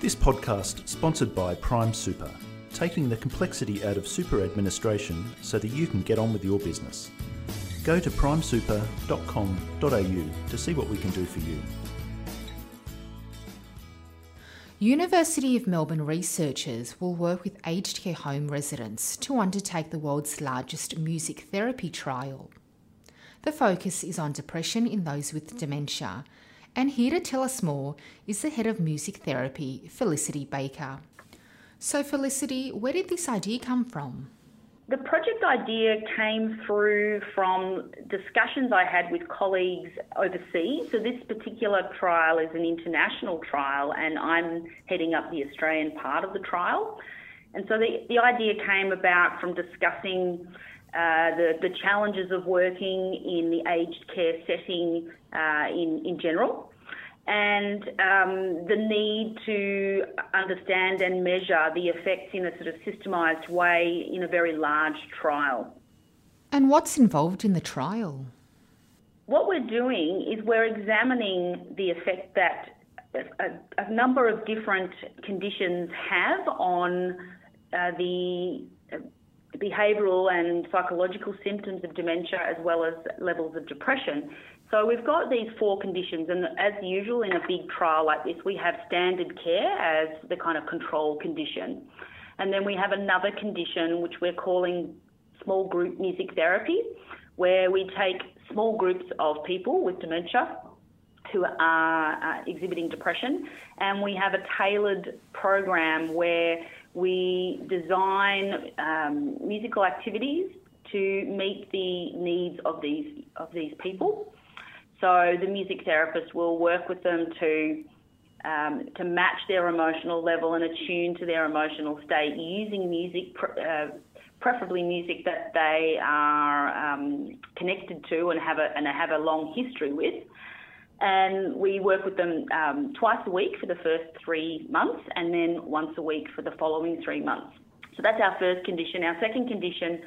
This podcast sponsored by Prime Super, taking the complexity out of super administration so that you can get on with your business. Go to primesuper.com.au to see what we can do for you. University of Melbourne researchers will work with aged care home residents to undertake the world's largest music therapy trial. The focus is on depression in those with dementia, and here to tell us more is the head of music therapy, Felicity Baker. So, Felicity, where did this idea come from? The project idea came through from discussions I had with colleagues overseas. So, this particular trial is an international trial, and I'm heading up the Australian part of the trial. And so, the, the idea came about from discussing uh, the, the challenges of working in the aged care setting uh, in, in general and um, the need to understand and measure the effects in a sort of systemised way in a very large trial. And what's involved in the trial? What we're doing is we're examining the effect that a, a number of different conditions have on uh, the behavioural and psychological symptoms of dementia as well as levels of depression. So we've got these four conditions, and as usual in a big trial like this, we have standard care as the kind of control condition. And then we have another condition which we're calling small group music therapy, where we take small groups of people with dementia who are uh, exhibiting depression, and we have a tailored program where we design um, musical activities to meet the needs of these of these people. So the music therapist will work with them to um, to match their emotional level and attune to their emotional state using music, uh, preferably music that they are um, connected to and have a and have a long history with. And we work with them um, twice a week for the first three months, and then once a week for the following three months. So that's our first condition. Our second condition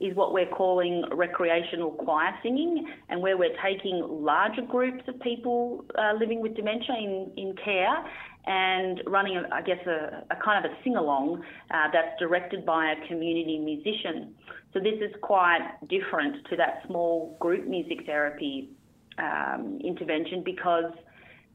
is what we're calling recreational choir singing, and where we're taking larger groups of people uh, living with dementia in, in care and running, a, I guess, a, a, kind of a sing along uh, that's directed by a community musician. So this is quite different to that small group music therapy um, intervention because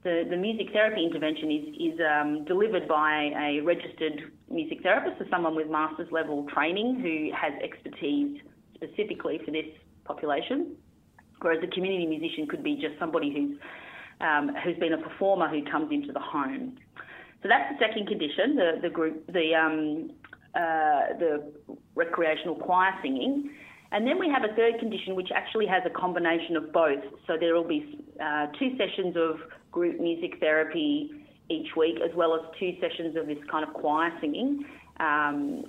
the, the music therapy intervention is, is um, delivered by a registered music therapist, so someone with master's level training who has expertise specifically for this population, whereas a community musician could be just somebody who's um, who's been a performer who comes into the home. So that's the second condition, the the group, the um, uh, the recreational choir singing. And then we have a third condition which actually has a combination of both. So there will be uh, two sessions of group music therapy each week, as well as two sessions of this kind of choir singing um,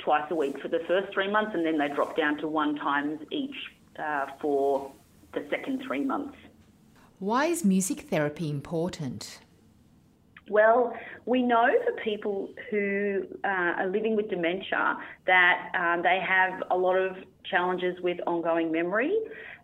twice a week for the first three months, and then they drop down to one times each uh, for the second three months. Why is music therapy important? Well, we know for people who uh, are living with dementia that um, they have a lot of challenges with ongoing memory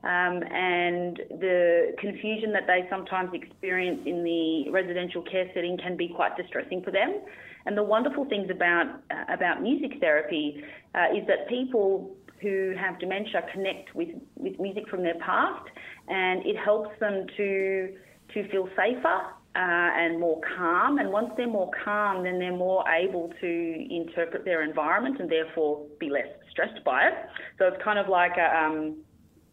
um, and the confusion that they sometimes experience in the residential care setting can be quite distressing for them. And the wonderful things about uh, about music therapy uh, is that people who have dementia connect with, with music from their past, and it helps them to to feel safer uh, and more calm. And once they're more calm, then they're more able to interpret their environment and therefore be less stressed by it. So it's kind of like a um,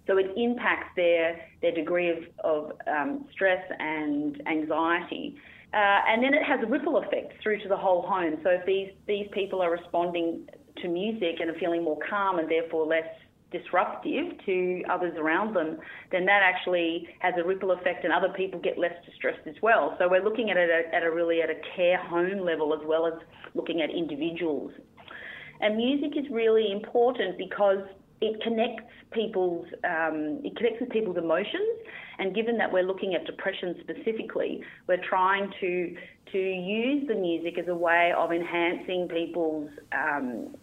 so it impacts their their degree of, of um, stress and anxiety. Uh, and then it has a ripple effect through to the whole home. So if these, these people are responding to music and are feeling more calm and therefore less disruptive to others around them, then that actually has a ripple effect and other people get less distressed as well. So we're looking at it at, at a really at a care home level as well as looking at individuals. And music is really important because it connects people's um, it connects with people's emotions. And given that we're looking at depression specifically, we're trying to to use the music as a way of enhancing people's um,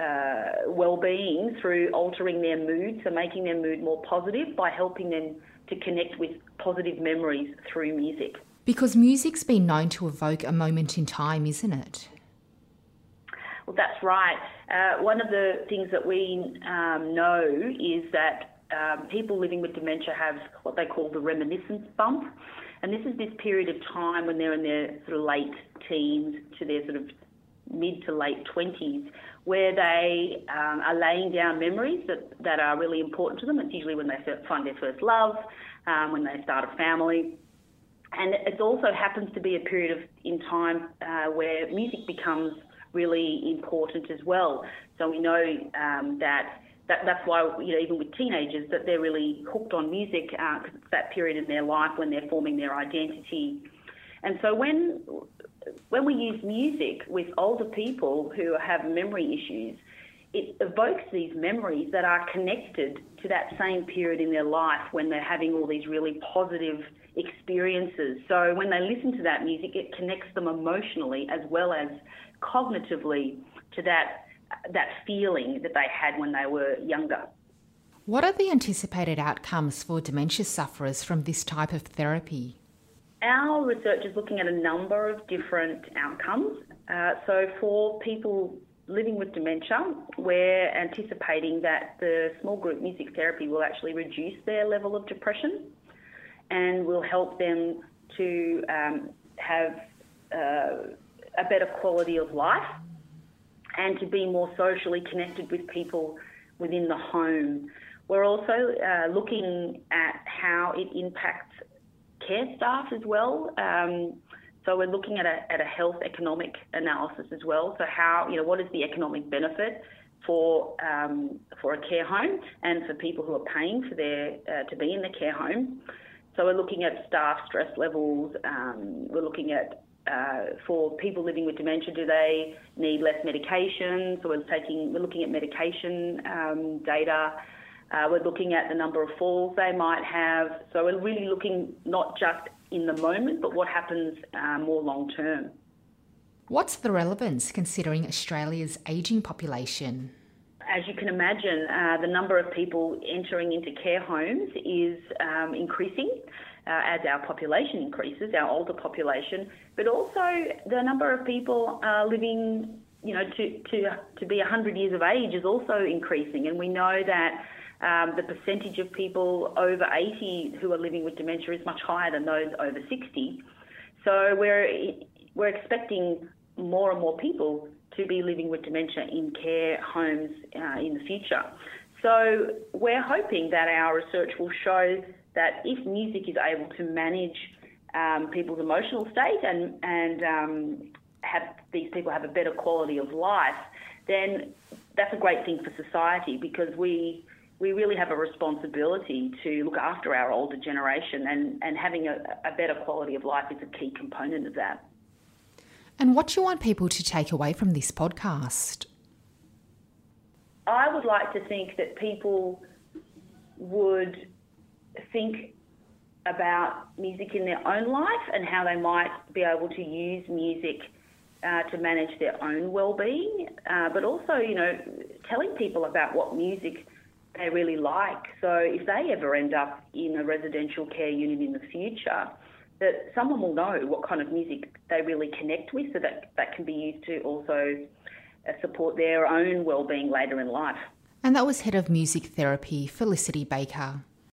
uh, well-being through altering their mood, so making their mood more positive by helping them to connect with positive memories through music. Because music's been known to evoke a moment in time, isn't it? Well, that's right. Uh, one of the things that we um, know is that um, people living with dementia have what they call the reminiscence bump. And this is this period of time when they're in their sort of late teens to their sort of mid to late 20s, where they um, are laying down memories that, that are really important to them. It's usually when they find their first love, um, when they start a family. And it also happens to be a period of in time uh, where music becomes really important as well. So we know um, that that, that's why, you know, even with teenagers, that they're really hooked on music because uh, it's that period in their life when they're forming their identity. And so when when we use music with older people who have memory issues, it evokes these memories that are connected to that same period in their life when they're having all these really positive experiences. So when they listen to that music, it connects them emotionally as well as cognitively to that that feeling that they had when they were younger. What are the anticipated outcomes for dementia sufferers from this type of therapy? Our research is looking at a number of different outcomes. Uh, so, for people living with dementia, we're anticipating that the small group music therapy will actually reduce their level of depression and will help them to um, have uh, a better quality of life and to be more socially connected with people within the home. We're also uh, looking at how it impacts care staff as well. Um, so we're looking at a, at a health economic analysis as well. So how, you know, what is the economic benefit for um, for a care home and for people who are paying for their uh, to be in the care home. So we're looking at staff stress levels. Um, we're looking at uh, for people living with dementia, do they need less medication? So we're taking, we're looking at medication um, data. Uh, we're looking at the number of falls they might have. So we're really looking not just in the moment, but what happens uh, more long term. What's the relevance considering Australia's ageing population? As you can imagine, uh, the number of people entering into care homes is um, increasing uh, as our population increases, our older population, but also the number of people uh, living, you know, to, to, to be 100 years of age is also increasing. And we know that um, the percentage of people over 80 who are living with dementia is much higher than those over 60. So we're, we're expecting more and more people to be living with dementia in care homes uh, in the future. So we're hoping that our research will show that if music is able to manage um, people's emotional state and and um, have these people have a better quality of life, then that's a great thing for society because we we really have a responsibility to look after our older generation and, and having a, a better quality of life is a key component of that. And what do you want people to take away from this podcast? I would like to think that people would think about music in their own life and how they might be able to use music uh, to manage their own well-being, uh, but also, you know, telling people about what music they really like. So if they ever end up in a residential care unit in the future, that someone will know what kind of music they really connect with, so that that can be used to also uh, support their own well-being later in life. And that was head of music therapy, Felicity Baker.